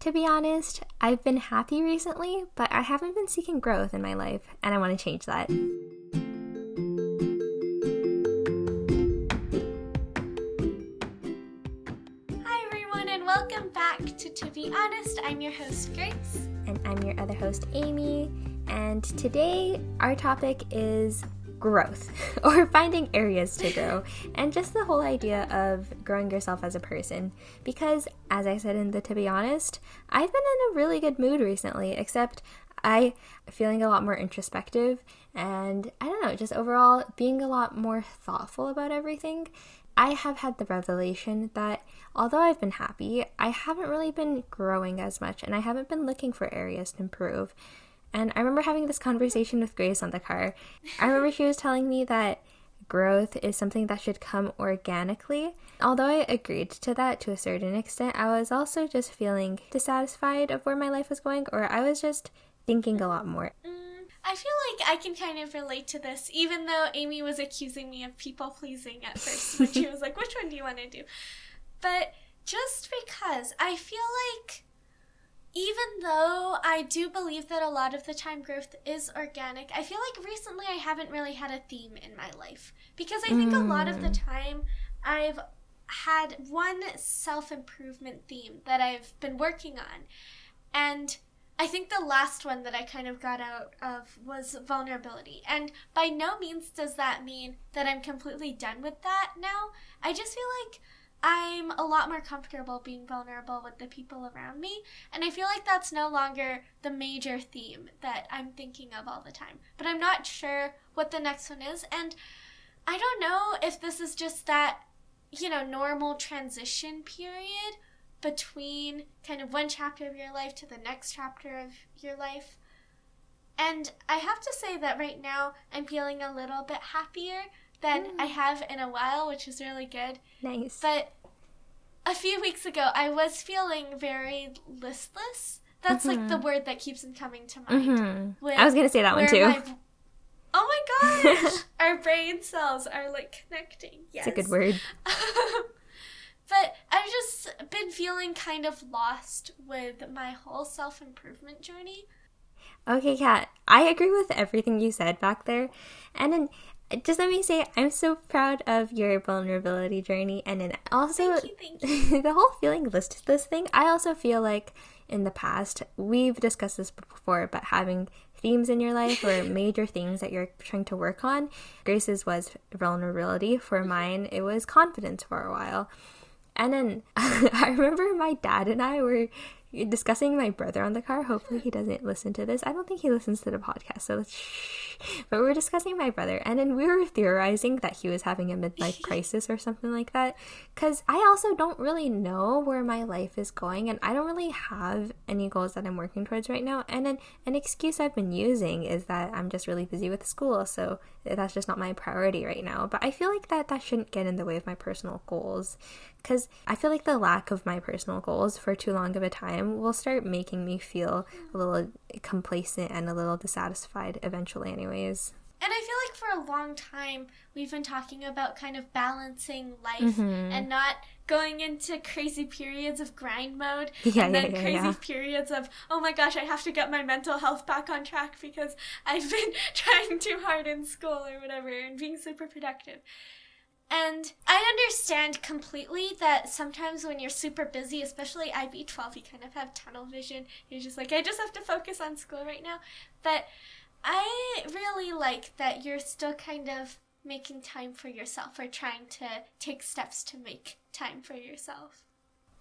To be honest, I've been happy recently, but I haven't been seeking growth in my life, and I want to change that. Hi, everyone, and welcome back to To Be Honest. I'm your host, Grace. And I'm your other host, Amy. And today, our topic is growth or finding areas to grow and just the whole idea of growing yourself as a person because as i said in the to be honest i've been in a really good mood recently except i feeling a lot more introspective and i don't know just overall being a lot more thoughtful about everything I have had the revelation that although I've been happy, I haven't really been growing as much and I haven't been looking for areas to improve. And I remember having this conversation with Grace on the car. I remember she was telling me that growth is something that should come organically. Although I agreed to that to a certain extent, I was also just feeling dissatisfied of where my life was going, or I was just thinking a lot more. Mm, I feel like I can kind of relate to this, even though Amy was accusing me of people pleasing at first when she was like, which one do you want to do? But just because I feel like even though I do believe that a lot of the time growth is organic, I feel like recently I haven't really had a theme in my life. Because I think mm. a lot of the mm. time I've had one self improvement theme that I've been working on. And I think the last one that I kind of got out of was vulnerability. And by no means does that mean that I'm completely done with that now. I just feel like I'm a lot more comfortable being vulnerable with the people around me. And I feel like that's no longer the major theme that I'm thinking of all the time. But I'm not sure what the next one is. And I don't know if this is just that, you know, normal transition period between kind of one chapter of your life to the next chapter of your life. And I have to say that right now I'm feeling a little bit happier than mm. I have in a while, which is really good. Nice. But a few weeks ago, I was feeling very listless. That's mm-hmm. like the mm-hmm. word that keeps coming to mind. Mm-hmm. I was going to say that one too. My, oh my gosh! Our brain cells are like connecting. Yes. It's a good word. but I've just been feeling kind of lost with my whole self improvement journey. Okay, Kat, I agree with everything you said back there. And then just let me say i'm so proud of your vulnerability journey and then also thank you, thank you. the whole feeling listless thing i also feel like in the past we've discussed this before but having themes in your life or major things that you're trying to work on grace's was vulnerability for mm-hmm. mine it was confidence for a while and then i remember my dad and i were discussing my brother on the car. Hopefully, he doesn't listen to this. I don't think he listens to the podcast, so let's. shh. But we were discussing my brother, and then we were theorizing that he was having a midlife crisis or something like that. Because I also don't really know where my life is going, and I don't really have any goals that I'm working towards right now. And then an excuse I've been using is that I'm just really busy with school, so that's just not my priority right now. But I feel like that that shouldn't get in the way of my personal goals because I feel like the lack of my personal goals for too long of a time will start making me feel a little complacent and a little dissatisfied eventually, anyways. And I feel like for a long time we've been talking about kind of balancing life mm-hmm. and not going into crazy periods of grind mode yeah, and then yeah, crazy yeah. periods of oh my gosh I have to get my mental health back on track because I've been trying too hard in school or whatever and being super productive. And I understand completely that sometimes when you're super busy, especially IB12, you kind of have tunnel vision. You're just like, I just have to focus on school right now. But I really like that you're still kind of making time for yourself or trying to take steps to make time for yourself.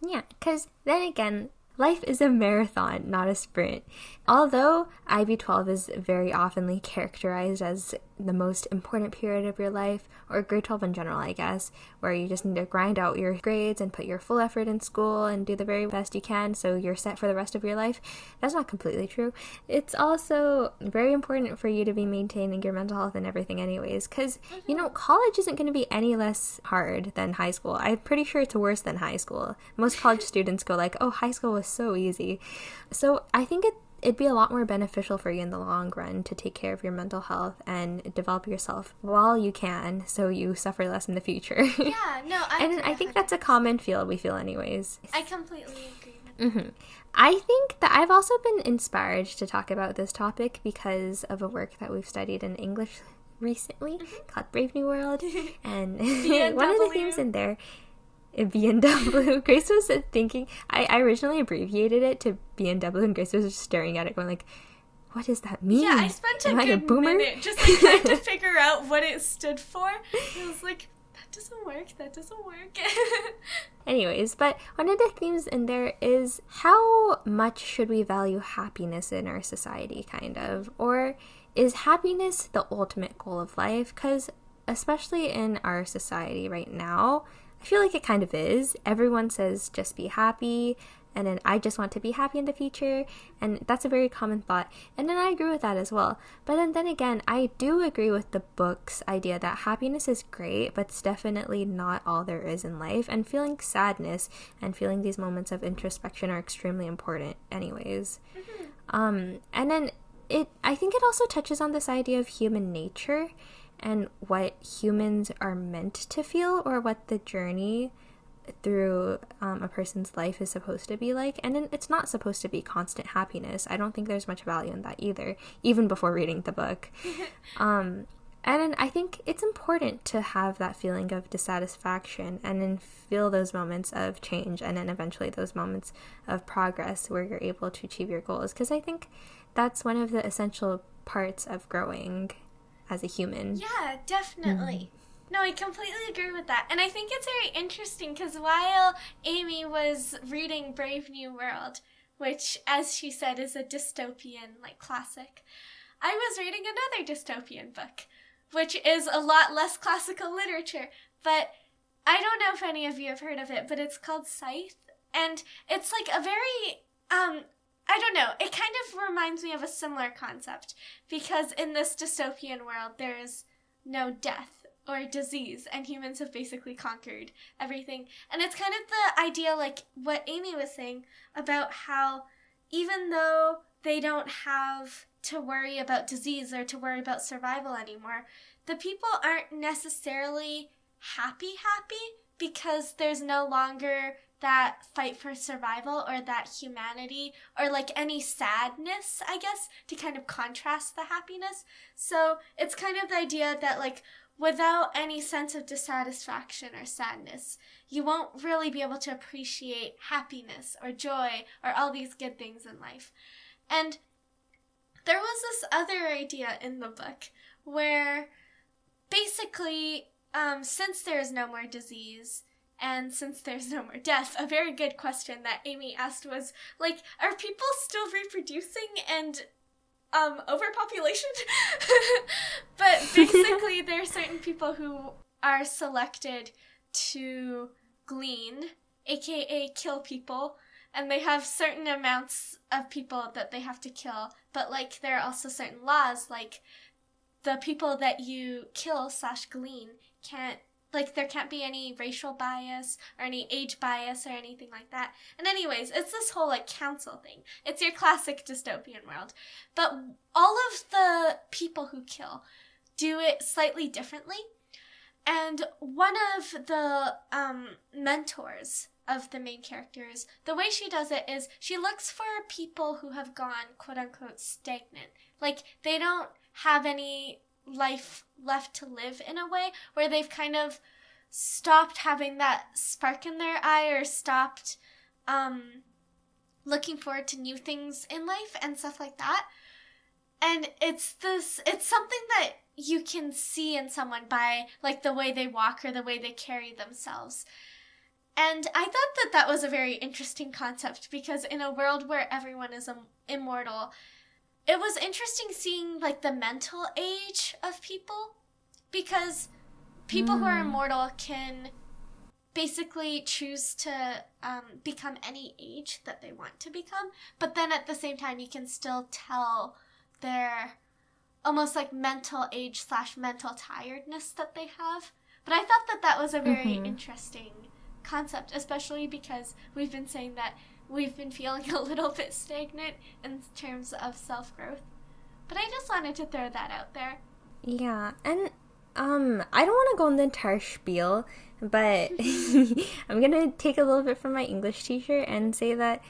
Yeah, because then again, Life is a marathon, not a sprint. Although IB12 is very oftenly characterized as the most important period of your life, or grade 12 in general, I guess, where you just need to grind out your grades and put your full effort in school and do the very best you can so you're set for the rest of your life. That's not completely true. It's also very important for you to be maintaining your mental health and everything, anyways, because, you know, college isn't going to be any less hard than high school. I'm pretty sure it's worse than high school. Most college students go, like, oh, high school was so easy. So I think it it'd be a lot more beneficial for you in the long run to take care of your mental health and develop yourself while you can so you suffer less in the future. Yeah, no, I And I think that's a common feel we feel anyways. I completely agree. Mm-hmm. I think that I've also been inspired to talk about this topic because of a work that we've studied in English recently mm-hmm. called Brave New World. and one of the themes in there, BNW, Grace was thinking, I, I originally abbreviated it to BNW, and Grace was just staring at it, going like, what does that mean? Yeah, I spent a Am good a boomer? minute just like trying to figure out what it stood for. I was like, that doesn't work. That doesn't work. Anyways, but one of the themes in there is how much should we value happiness in our society, kind of? Or is happiness the ultimate goal of life? Because, especially in our society right now, I feel like it kind of is. Everyone says just be happy, and then I just want to be happy in the future, and that's a very common thought. And then I agree with that as well. But then, then again, I do agree with the book's idea that happiness is great, but it's definitely not all there is in life, and feeling sadness and feeling these moments of introspection are extremely important, anyways. Mm-hmm. Um, and then it, I think it also touches on this idea of human nature and what humans are meant to feel or what the journey through um, a person's life is supposed to be like. And it's not supposed to be constant happiness. I don't think there's much value in that either even before reading the book. Um, and i think it's important to have that feeling of dissatisfaction and then feel those moments of change and then eventually those moments of progress where you're able to achieve your goals. Because i think that's one of the essential parts of growing as a human. Yeah, definitely. Mm. No, I completely agree with that. And I think it's very interesting because while Amy was reading Brave New World, which, as she said, is a dystopian like classic, I was reading another dystopian book, which is a lot less classical literature. But I don't know if any of you have heard of it, but it's called Scythe. And it's like a very um I don't know. It kind of reminds me of a similar concept because in this dystopian world, there is no death or disease, and humans have basically conquered everything. And it's kind of the idea, like what Amy was saying, about how even though they don't have to worry about disease or to worry about survival anymore, the people aren't necessarily happy, happy because there's no longer that fight for survival or that humanity or like any sadness, I guess, to kind of contrast the happiness. So it's kind of the idea that like without any sense of dissatisfaction or sadness, you won't really be able to appreciate happiness or joy or all these good things in life. And there was this other idea in the book where basically, um, since there is no more disease, and since there's no more death, a very good question that Amy asked was like, are people still reproducing and um overpopulation? but basically there are certain people who are selected to glean, aka kill people, and they have certain amounts of people that they have to kill. But like there are also certain laws like the people that you kill slash glean can't like there can't be any racial bias or any age bias or anything like that. And anyways, it's this whole like council thing. It's your classic dystopian world. But all of the people who kill do it slightly differently. And one of the um, mentors of the main characters, the way she does it is she looks for people who have gone quote unquote stagnant. Like they don't have any life left to live in a way where they've kind of stopped having that spark in their eye or stopped um, looking forward to new things in life and stuff like that. And it's this, it's something that you can see in someone by like the way they walk or the way they carry themselves. And I thought that that was a very interesting concept because in a world where everyone is Im- immortal, it was interesting seeing like the mental age of people because people mm. who are hmm. immortal can basically choose to um, become any age that they want to become but then at the same time you can still tell their almost like mental age slash mental tiredness that they have but i thought that that was a very mm-hmm. interesting concept especially because we've been saying that we've been feeling a little bit stagnant in terms of self growth. But I just wanted to throw that out there. Yeah, and um, I don't want to go on the entire spiel, but I'm gonna take a little bit from my English teacher and say that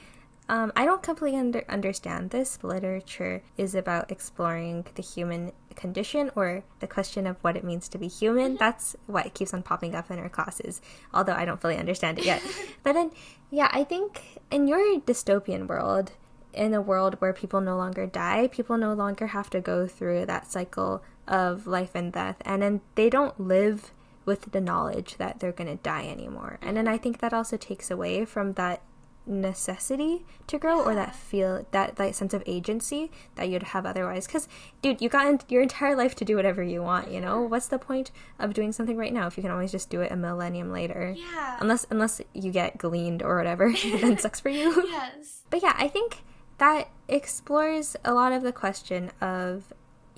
um, I don't completely under- understand this. Literature is about exploring the human condition or the question of what it means to be human. Mm-hmm. That's what keeps on popping up in our classes, although I don't fully understand it yet. but then, yeah, I think in your dystopian world, in a world where people no longer die, people no longer have to go through that cycle of life and death, and then they don't live with the knowledge that they're going to die anymore. And then mm-hmm. I think that also takes away from that necessity to grow or that feel that like sense of agency that you'd have otherwise? Because dude you got your entire life to do whatever you want you know? What's the point of doing something right now if you can always just do it a millennium later? Yeah. unless unless you get gleaned or whatever then sucks for you. Yes. but yeah i think that explores a lot of the question of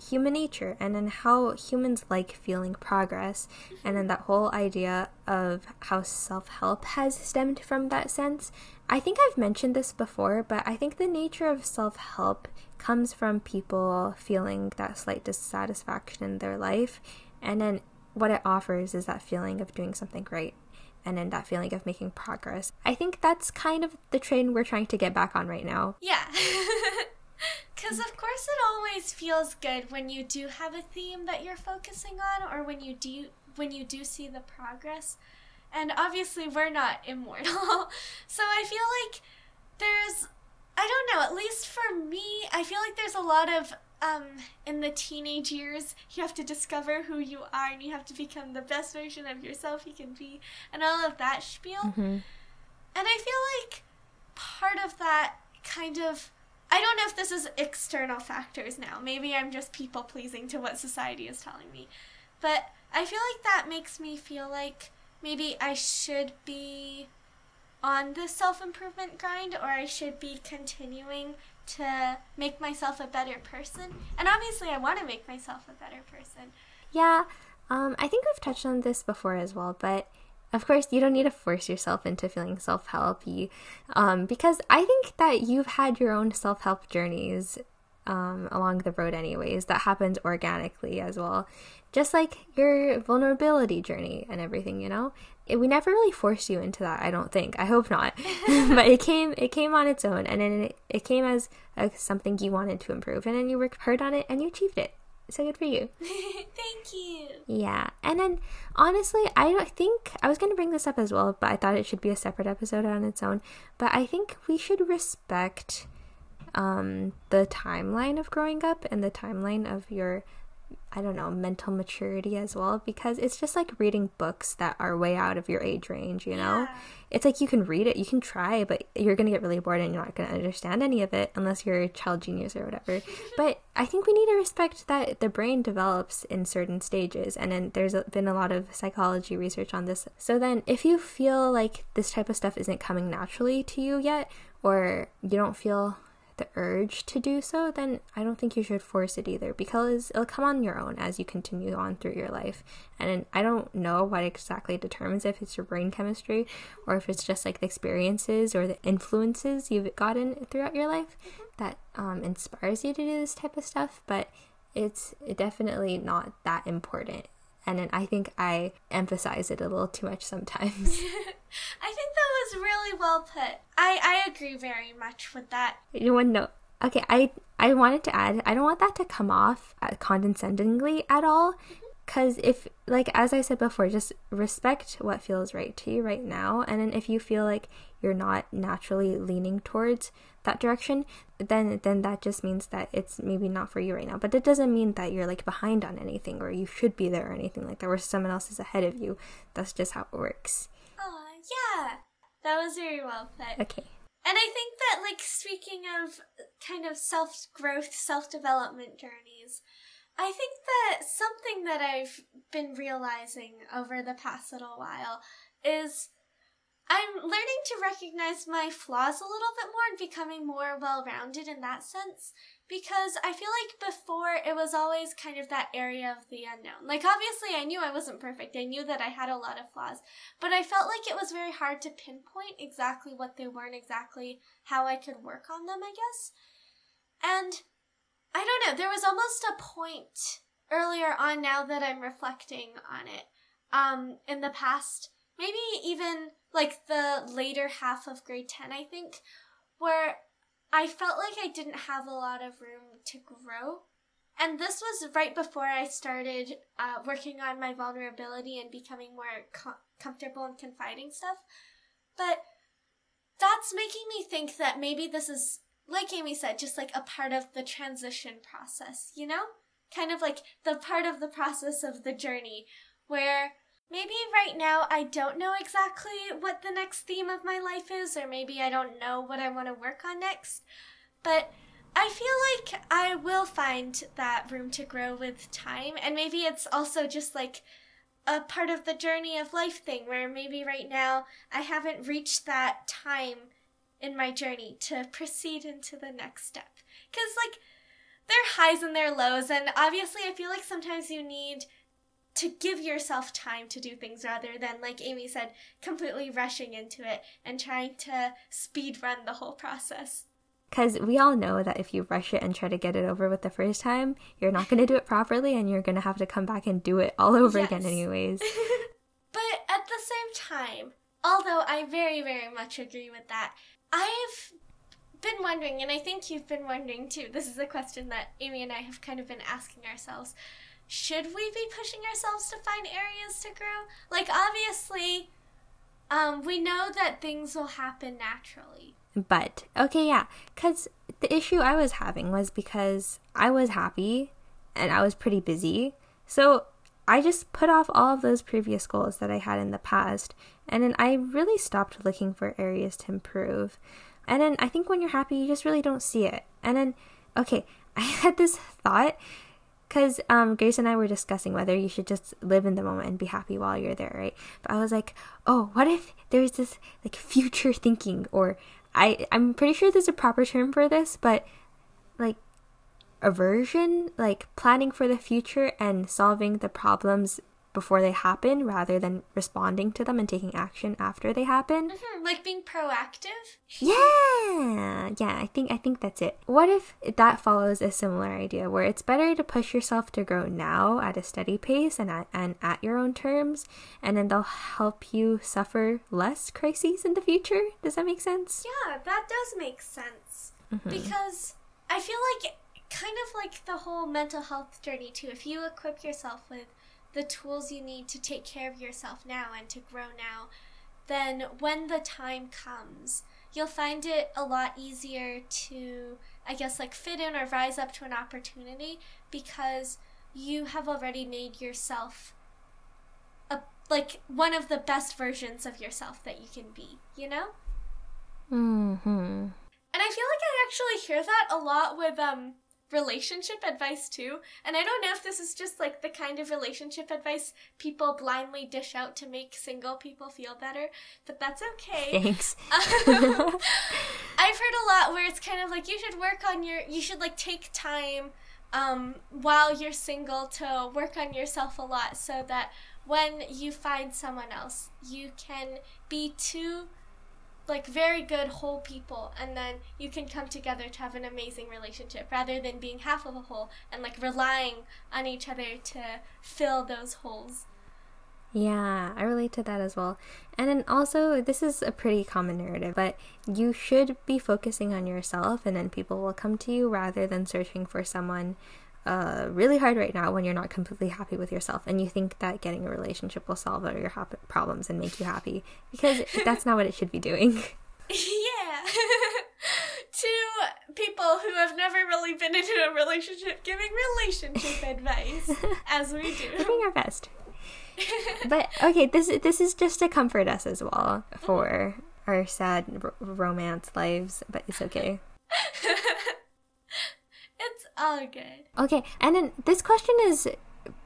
human nature and then how humans like feeling progress and then mm-hmm. that whole idea of how self-help has stemmed from that sense i think i've mentioned this before but i think the nature of self-help comes from people feeling that slight dissatisfaction in their life and then what it offers is that feeling of doing something great and then that feeling of making progress i think that's kind of the train we're trying to get back on right now Yeah. Because, of course, it always feels good when you do have a theme that you're focusing on or when you do when you do see the progress. And obviously, we're not immortal. so I feel like there's I don't know, at least for me, I feel like there's a lot of um in the teenage years, you have to discover who you are and you have to become the best version of yourself you can be and all of that spiel. Mhm. And I feel like part of that kind of I don't know if this is external factors now. Maybe I'm just people pleasing to what society is telling me. But I feel like that makes me feel like maybe I should be on the self improvement grind or I should be continuing to make myself a better person. And obviously, I want to make myself a better person. Yeah, um, I think we've touched on this before as well, but of course, you don't need to force yourself into feeling self helpy um, because I think that you've had your own self help journeys um, along the road, anyways, that happens organically as well. Just like your vulnerability journey and everything, you know? It, we never really forced you into that, I don't think. I hope not. but it came it came on its own and then it, it came as a, something you wanted to improve and then you worked hard on it and you achieved it. So good for you. Thank you. Yeah. And then honestly, I don't think I was going to bring this up as well, but I thought it should be a separate episode on its own. But I think we should respect um the timeline of growing up and the timeline of your I don't know, mental maturity as well because it's just like reading books that are way out of your age range, you know? Yeah. It's like you can read it, you can try, but you're going to get really bored and you're not going to understand any of it unless you're a child genius or whatever. but I think we need to respect that the brain develops in certain stages and then there's been a lot of psychology research on this. So then if you feel like this type of stuff isn't coming naturally to you yet or you don't feel the urge to do so, then I don't think you should force it either because it'll come on your own as you continue on through your life. And I don't know what exactly determines if it's your brain chemistry or if it's just like the experiences or the influences you've gotten throughout your life that um, inspires you to do this type of stuff, but it's definitely not that important. And then I think I emphasize it a little too much sometimes. I think that was really well put. I, I agree very much with that. You want to know? Okay, I I wanted to add. I don't want that to come off uh, condescendingly at all, because if like as I said before, just respect what feels right to you right now, and then if you feel like you're not naturally leaning towards that direction, then then that just means that it's maybe not for you right now. But it doesn't mean that you're like behind on anything or you should be there or anything like that, where someone else is ahead of you. That's just how it works. Oh, yeah. That was very well put. Okay. And I think that, like, speaking of kind of self growth, self development journeys, I think that something that I've been realizing over the past little while is I'm learning to recognize my flaws a little bit more and becoming more well rounded in that sense. Because I feel like before it was always kind of that area of the unknown. Like, obviously, I knew I wasn't perfect. I knew that I had a lot of flaws. But I felt like it was very hard to pinpoint exactly what they were and exactly how I could work on them, I guess. And I don't know, there was almost a point earlier on now that I'm reflecting on it. Um, in the past, maybe even like the later half of grade 10, I think, where I felt like I didn't have a lot of room to grow. And this was right before I started uh, working on my vulnerability and becoming more com- comfortable and confiding stuff. But that's making me think that maybe this is, like Amy said, just like a part of the transition process, you know? Kind of like the part of the process of the journey where maybe right now I don't know exactly what the next theme of my life is, or maybe I don't know what I want to work on next. But I feel like I will find that room to grow with time, and maybe it's also just like a part of the journey of life thing where maybe right now I haven't reached that time in my journey to proceed into the next step. Because, like, there are highs and there are lows, and obviously, I feel like sometimes you need to give yourself time to do things rather than, like Amy said, completely rushing into it and trying to speed run the whole process. Because we all know that if you rush it and try to get it over with the first time, you're not going to do it properly and you're going to have to come back and do it all over yes. again, anyways. but at the same time, although I very, very much agree with that, I've been wondering, and I think you've been wondering too. This is a question that Amy and I have kind of been asking ourselves. Should we be pushing ourselves to find areas to grow? Like, obviously, um, we know that things will happen naturally. But okay, yeah, because the issue I was having was because I was happy and I was pretty busy. So I just put off all of those previous goals that I had in the past, and then I really stopped looking for areas to improve. And then I think when you're happy, you just really don't see it. And then, okay, I had this thought because um, Grace and I were discussing whether you should just live in the moment and be happy while you're there, right? But I was like, oh, what if there's this like future thinking or I I'm pretty sure there's a proper term for this, but like aversion, like planning for the future and solving the problems before they happen rather than responding to them and taking action after they happen. Mm-hmm, like being proactive. Yeah, yeah. I think I think that's it. What if that follows a similar idea where it's better to push yourself to grow now at a steady pace and at and at your own terms, and then they'll help you suffer less crises in the future. Does that make sense? Yeah, that does make sense mm-hmm. because I feel like kind of like the whole mental health journey too. If you equip yourself with the tools you need to take care of yourself now and to grow now, then when the time comes, you'll find it a lot easier to, I guess, like fit in or rise up to an opportunity because you have already made yourself a, like one of the best versions of yourself that you can be, you know? Hmm. And I feel like I actually hear that a lot with um relationship advice too. And I don't know if this is just like the kind of relationship advice people blindly dish out to make single people feel better, but that's okay. Thanks. I've heard a lot where it's kind of like you should work on your you should like take time um, while you're single to work on yourself a lot so that when you find someone else, you can be two like very good whole people and then you can come together to have an amazing relationship rather than being half of a whole and like relying on each other to fill those holes. Yeah, I relate to that as well. And then also, this is a pretty common narrative, but you should be focusing on yourself and then people will come to you rather than searching for someone uh, really hard right now when you're not completely happy with yourself and you think that getting a relationship will solve all your ha- problems and make you happy because that's not what it should be doing. Yeah. to people who have never really been in a relationship giving relationship advice as we do. We're doing our best. but okay, this this is just to comfort us as well for our sad r- romance lives, but it's okay. Oh, Good. Okay, and then this question is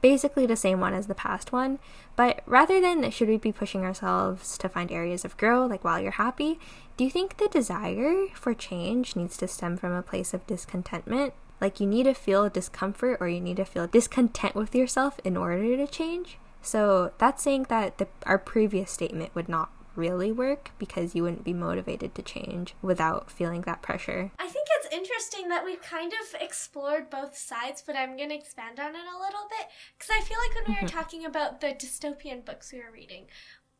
basically the same one as the past one, but rather than should we be pushing ourselves to find areas of growth, like while you're happy, do you think the desire for change needs to stem from a place of discontentment? Like you need to feel discomfort or you need to feel discontent with yourself in order to change? So that's saying that the, our previous statement would not really work because you wouldn't be motivated to change without feeling that pressure. I think it's interesting that we've kind of explored both sides, but I'm going to expand on it a little bit because I feel like when we were talking about the dystopian books we were reading,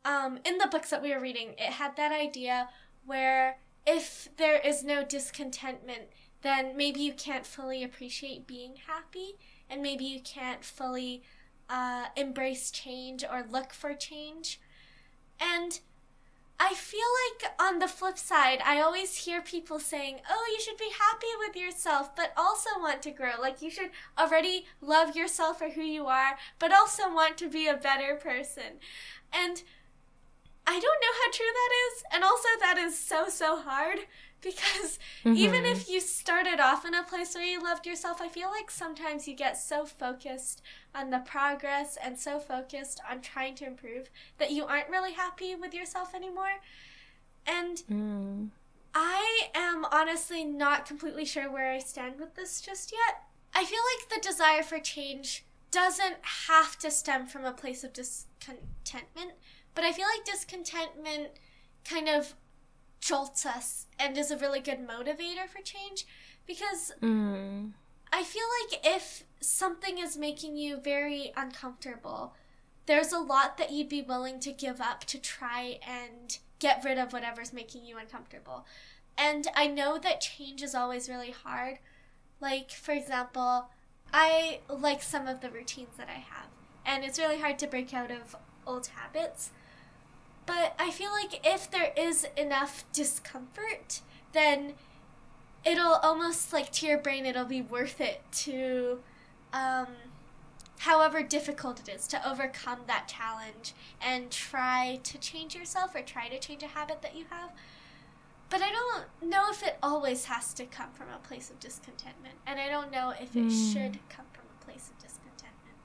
um, in the books that we were reading, it had that idea where if there is no discontentment, then maybe you can't fully appreciate being happy, and maybe you can't fully uh, embrace change or look for change. And I feel like on the flip side, I always hear people saying, oh, you should be happy with yourself, but also want to grow. Like, you should already love yourself for who you are, but also want to be a better person. And I don't know how true that is. And also, that is so, so hard because mm-hmm. even if you started off in a place where you loved yourself, I feel like sometimes you get so focused on the progress and so focused on trying to improve that you aren't really happy with yourself anymore. And mm. I am honestly not completely sure where I stand with this just yet. I feel like the desire for change doesn't have to stem from a place of discontentment, but I feel like discontentment kind of jolts us and is a really good motivator for change because mm. I feel like if something is making you very uncomfortable, there's a lot that you'd be willing to give up to try and get rid of whatever's making you uncomfortable. And I know that change is always really hard. Like, for example, I like some of the routines that I have, and it's really hard to break out of old habits. But I feel like if there is enough discomfort, then it'll almost like to your brain, it'll be worth it to, um, however difficult it is, to overcome that challenge and try to change yourself or try to change a habit that you have. But I don't know if it always has to come from a place of discontentment. And I don't know if it mm. should come from a place of discontentment.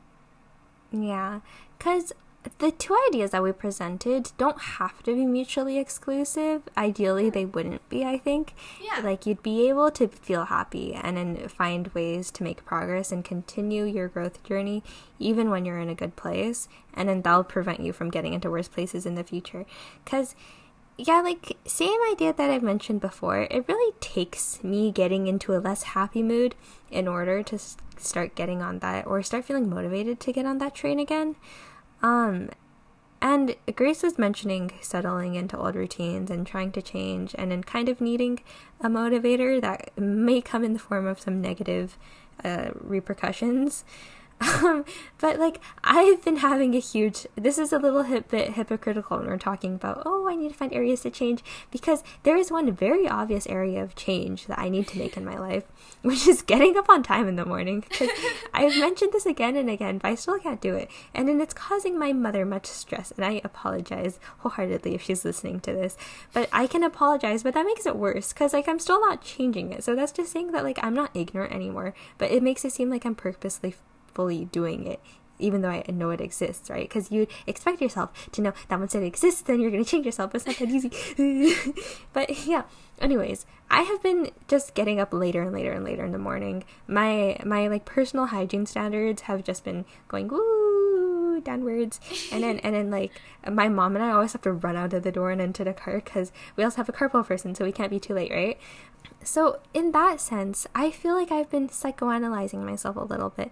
Yeah. Because the two ideas that we presented don't have to be mutually exclusive. Ideally, they wouldn't be, I think. Yeah. Like, you'd be able to feel happy and then find ways to make progress and continue your growth journey even when you're in a good place. And then that'll prevent you from getting into worse places in the future. Because, yeah, like, same idea that I've mentioned before, it really takes me getting into a less happy mood in order to start getting on that or start feeling motivated to get on that train again. Um, and Grace was mentioning settling into old routines and trying to change and then kind of needing a motivator that may come in the form of some negative uh, repercussions. Um, but like I've been having a huge. This is a little hip bit hypocritical when we're talking about. Oh, I need to find areas to change because there is one very obvious area of change that I need to make in my life, which is getting up on time in the morning. Because I've mentioned this again and again, but I still can't do it, and then it's causing my mother much stress. And I apologize wholeheartedly if she's listening to this, but I can apologize, but that makes it worse because like I'm still not changing it. So that's just saying that like I'm not ignorant anymore, but it makes it seem like I'm purposely fully doing it even though I know it exists, right? Because you expect yourself to know that once it exists, then you're going to change yourself. But it's not that easy. but yeah. Anyways, I have been just getting up later and later and later in the morning. My my like personal hygiene standards have just been going woo downwards, and then and then like my mom and I always have to run out of the door and into the car because we also have a carpool person, so we can't be too late, right? So in that sense, I feel like I've been psychoanalyzing myself a little bit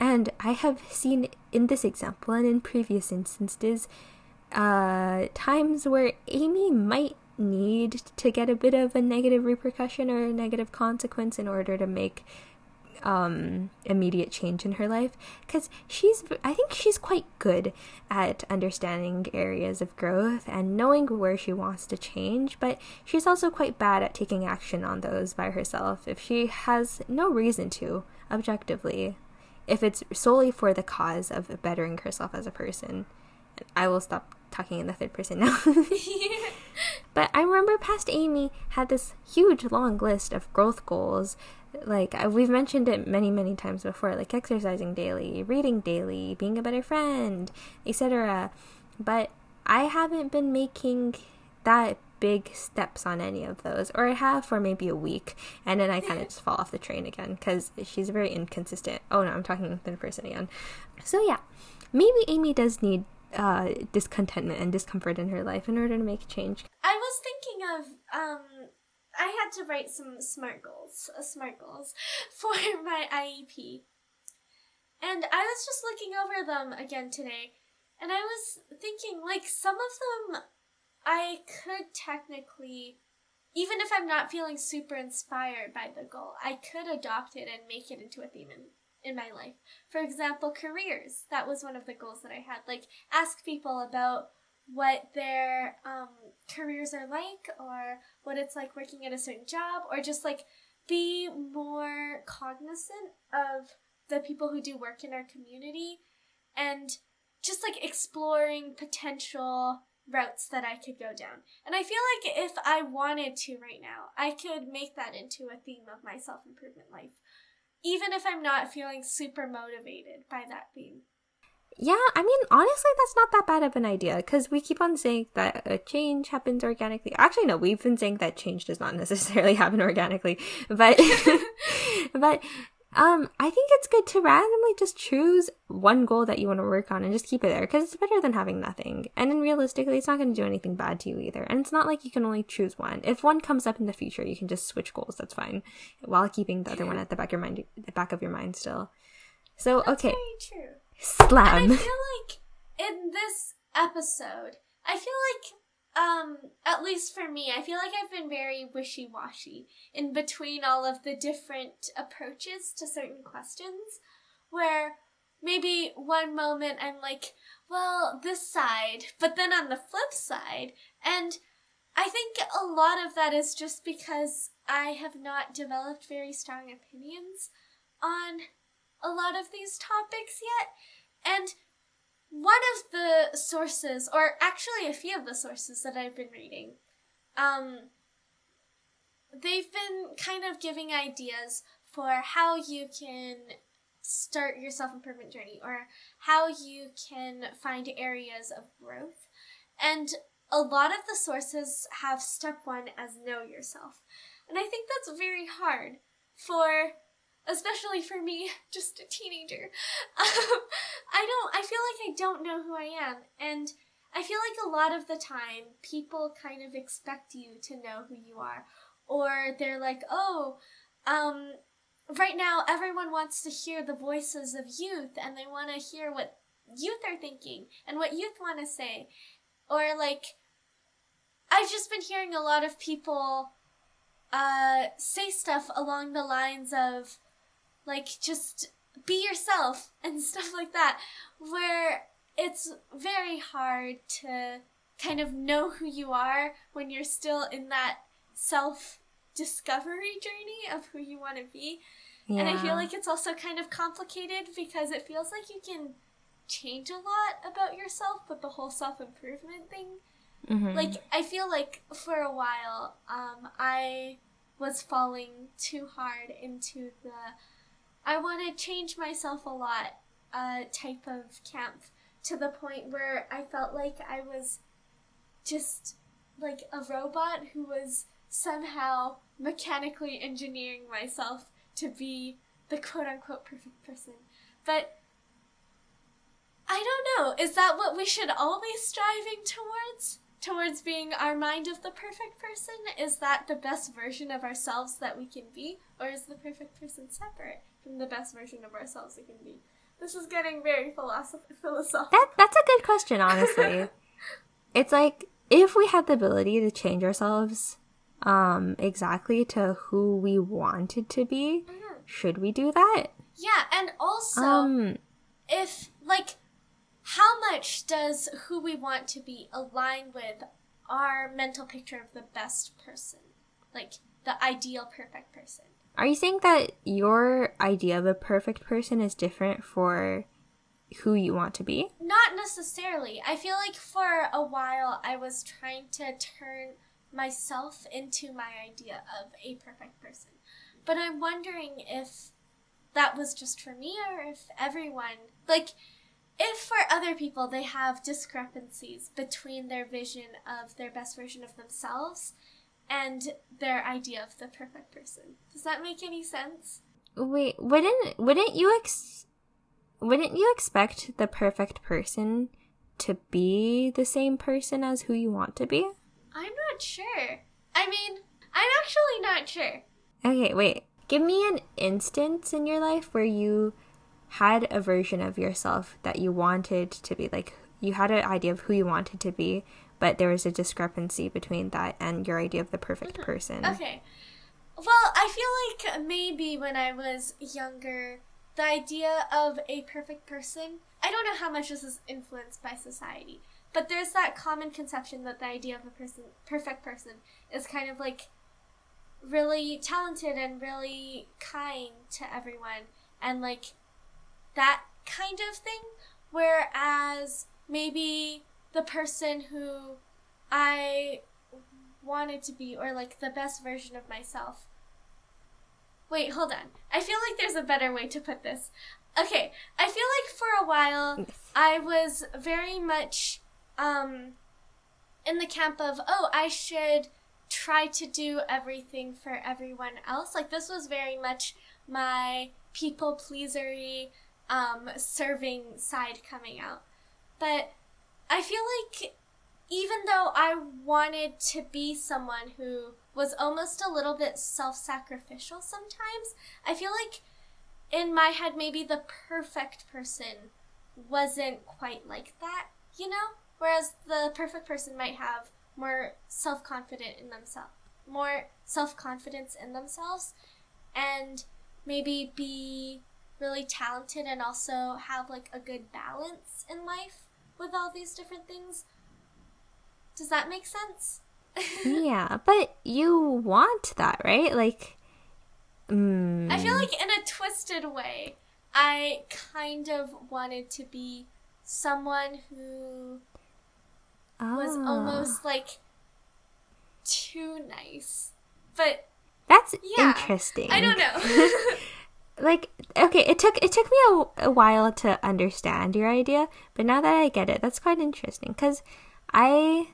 and I have seen in this example and in previous instances uh, times where Amy might need to get a bit of a negative repercussion or a negative consequence in order to make um, immediate change in her life. Because she's i think she's quite good at understanding areas of growth and knowing where she wants to change but she's also quite bad at taking action on those by herself if she has no reason to objectively if it's solely for the cause of bettering herself as a person. I will stop talking in the third person now. but I remember past Amy had this huge long list of growth goals. Like uh, we've mentioned it many, many times before, like exercising daily, reading daily, being a better friend, etc. But I haven't been making that big steps on any of those, or I have for maybe a week, and then I kind of just fall off the train again because she's very inconsistent. Oh no, I'm talking third person again. So yeah, maybe Amy does need uh, discontentment and discomfort in her life in order to make change. I was thinking of um, I had to write some smart goals, uh, smart goals for my IEP, and I was just looking over them again today, and I was thinking like some of them I could technically even if I'm not feeling super inspired by the goal, I could adopt it and make it into a theme in, in my life. For example, careers. That was one of the goals that I had. Like, ask people about what their um, careers are like or what it's like working at a certain job or just like be more cognizant of the people who do work in our community and just like exploring potential routes that I could go down. And I feel like if I wanted to right now, I could make that into a theme of my self improvement life, even if I'm not feeling super motivated by that theme. Yeah, I mean, honestly, that's not that bad of an idea because we keep on saying that a change happens organically. Actually, no, we've been saying that change does not necessarily happen organically, but but um, I think it's good to randomly just choose one goal that you want to work on and just keep it there because it's better than having nothing. And then realistically, it's not going to do anything bad to you either. And it's not like you can only choose one. If one comes up in the future, you can just switch goals. That's fine, while keeping the other one at the back of your mind, the back of your mind still. So That's okay, Very true. slam. And I feel like in this episode, I feel like um at least for me, I feel like I've been very wishy-washy in between all of the different approaches to certain questions where maybe one moment I'm like, well, this side, but then on the flip side, and I think a lot of that is just because I have not developed very strong opinions on a lot of these topics yet. And one of the sources, or actually a few of the sources that I've been reading, um, they've been kind of giving ideas for how you can start your self improvement journey or how you can find areas of growth. And a lot of the sources have step one as know yourself. And I think that's very hard for especially for me, just a teenager. I don't, I feel like I don't know who I am. And I feel like a lot of the time, people kind of expect you to know who you are. Or they're like, oh, um, right now everyone wants to hear the voices of youth and they want to hear what youth are thinking and what youth want to say. Or like, I've just been hearing a lot of people uh, say stuff along the lines of, like just be yourself and stuff like that where it's very hard to kind of know who you are when you're still in that self discovery journey of who you want to be yeah. and i feel like it's also kind of complicated because it feels like you can change a lot about yourself but the whole self improvement thing mm-hmm. like i feel like for a while um, i was falling too hard into the I want to change myself a lot uh, type of camp to the point where I felt like I was just like a robot who was somehow mechanically engineering myself to be the quote unquote perfect person. But I don't know, is that what we should all be striving towards? Towards being our mind of the perfect person? Is that the best version of ourselves that we can be? Or is the perfect person separate? The best version of ourselves we can be. This is getting very philosoph- philosophical. That that's a good question, honestly. it's like if we had the ability to change ourselves um exactly to who we wanted to be, mm-hmm. should we do that? Yeah, and also um, if like how much does who we want to be align with our mental picture of the best person? Like the ideal perfect person. Are you saying that your idea of a perfect person is different for who you want to be? Not necessarily. I feel like for a while I was trying to turn myself into my idea of a perfect person. But I'm wondering if that was just for me or if everyone, like, if for other people they have discrepancies between their vision of their best version of themselves and their idea of the perfect person. Does that make any sense? Wait, wouldn't wouldn't you ex wouldn't you expect the perfect person to be the same person as who you want to be? I'm not sure. I mean, I'm actually not sure. Okay, wait. Give me an instance in your life where you had a version of yourself that you wanted to be like you had an idea of who you wanted to be but there was a discrepancy between that and your idea of the perfect Mm-hmm. person. Okay. Well, I feel like maybe when I was younger, the idea of a perfect person, I don't know how much this is influenced by society, but there's that common conception that the idea of a person, perfect person, is kind of like really talented and really kind to everyone and like that kind of thing. Whereas maybe the person who I wanted to be, or like the best version of myself. Wait, hold on. I feel like there's a better way to put this. Okay, I feel like for a while I was very much um in the camp of, oh, I should try to do everything for everyone else. Like this was very much my people pleasery um serving side coming out. But I feel like even though I wanted to be someone who was almost a little bit self sacrificial sometimes, I feel like in my head, maybe the perfect person wasn't quite like that, you know? Whereas the perfect person might have more self confident in themselves, more self confidence in themselves, and maybe be really talented and also have like a good balance in life with all these different things. Does that make sense? yeah, but you want that, right? Like, mm, I feel like in a twisted way, I kind of wanted to be someone who was ah, almost like too nice. But that's yeah, interesting. I don't know. like okay it took it took me a, a while to understand your idea but now that i get it that's quite interesting because i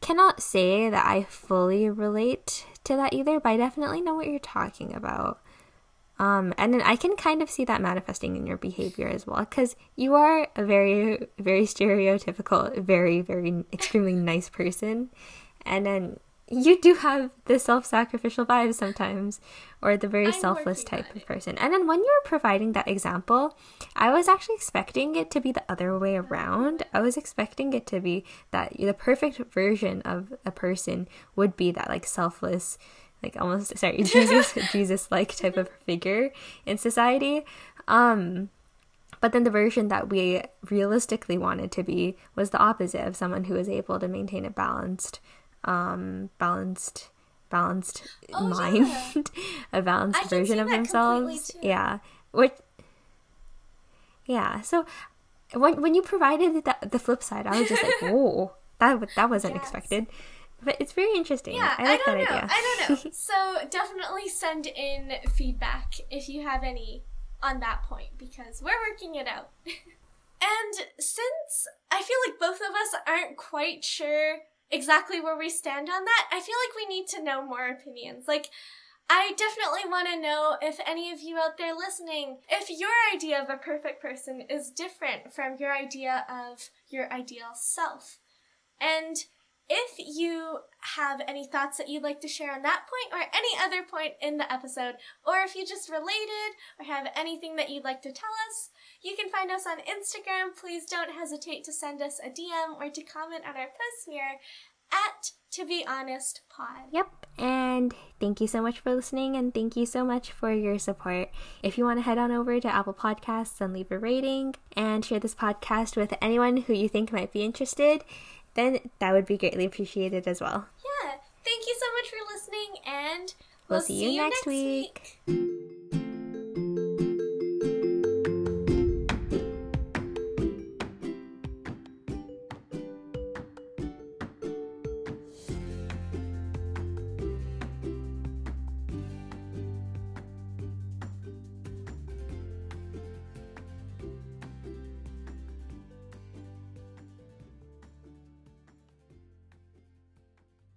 cannot say that i fully relate to that either but i definitely know what you're talking about. Um, and then i can kind of see that manifesting in your behavior as well because you are a very very stereotypical very very extremely nice person. And then you do have the self-sacrificial vibes sometimes or the very I'm selfless type of person. And then when you were providing that example i was actually expecting it to be the other way around. I was expecting it to be that the perfect version of a person would be that like selfless like almost sorry jesus jesus like type of figure in society. Um but then the version that we realistically wanted to be was the opposite of someone who was able to maintain a balanced um balanced balanced Oh, mind yeah. a balanced I version of themselves yeah which yeah so when when you provided the, the flip side i was just like whoa that that wasn't Yes. expected but it's very interesting yeah, i like don't that know. idea I don't know. so definitely send in feedback if you have any on that point because we're working it out. and since I feel like both of us aren't quite sure exactly where we stand on that, I feel like we need to know more opinions. Like I definitely want to know if any of you out there listening, if your idea of a perfect person is different from your idea of your ideal self. And if you have any thoughts that you'd like to share on that point or any other point in the episode, or if you just related or have anything that you'd like to tell us, you can find us on Instagram. Please don't hesitate to send us a DM or to comment on our post here at To Be Honest Pod. Yep. And thank you so much for listening and thank you so much for your support. If you want to head on over to Apple Podcasts and leave a rating and share this podcast with anyone who you think might be interested, then that would be greatly appreciated as well. Yeah, thank you so much for listening, and We'll see you next week. week.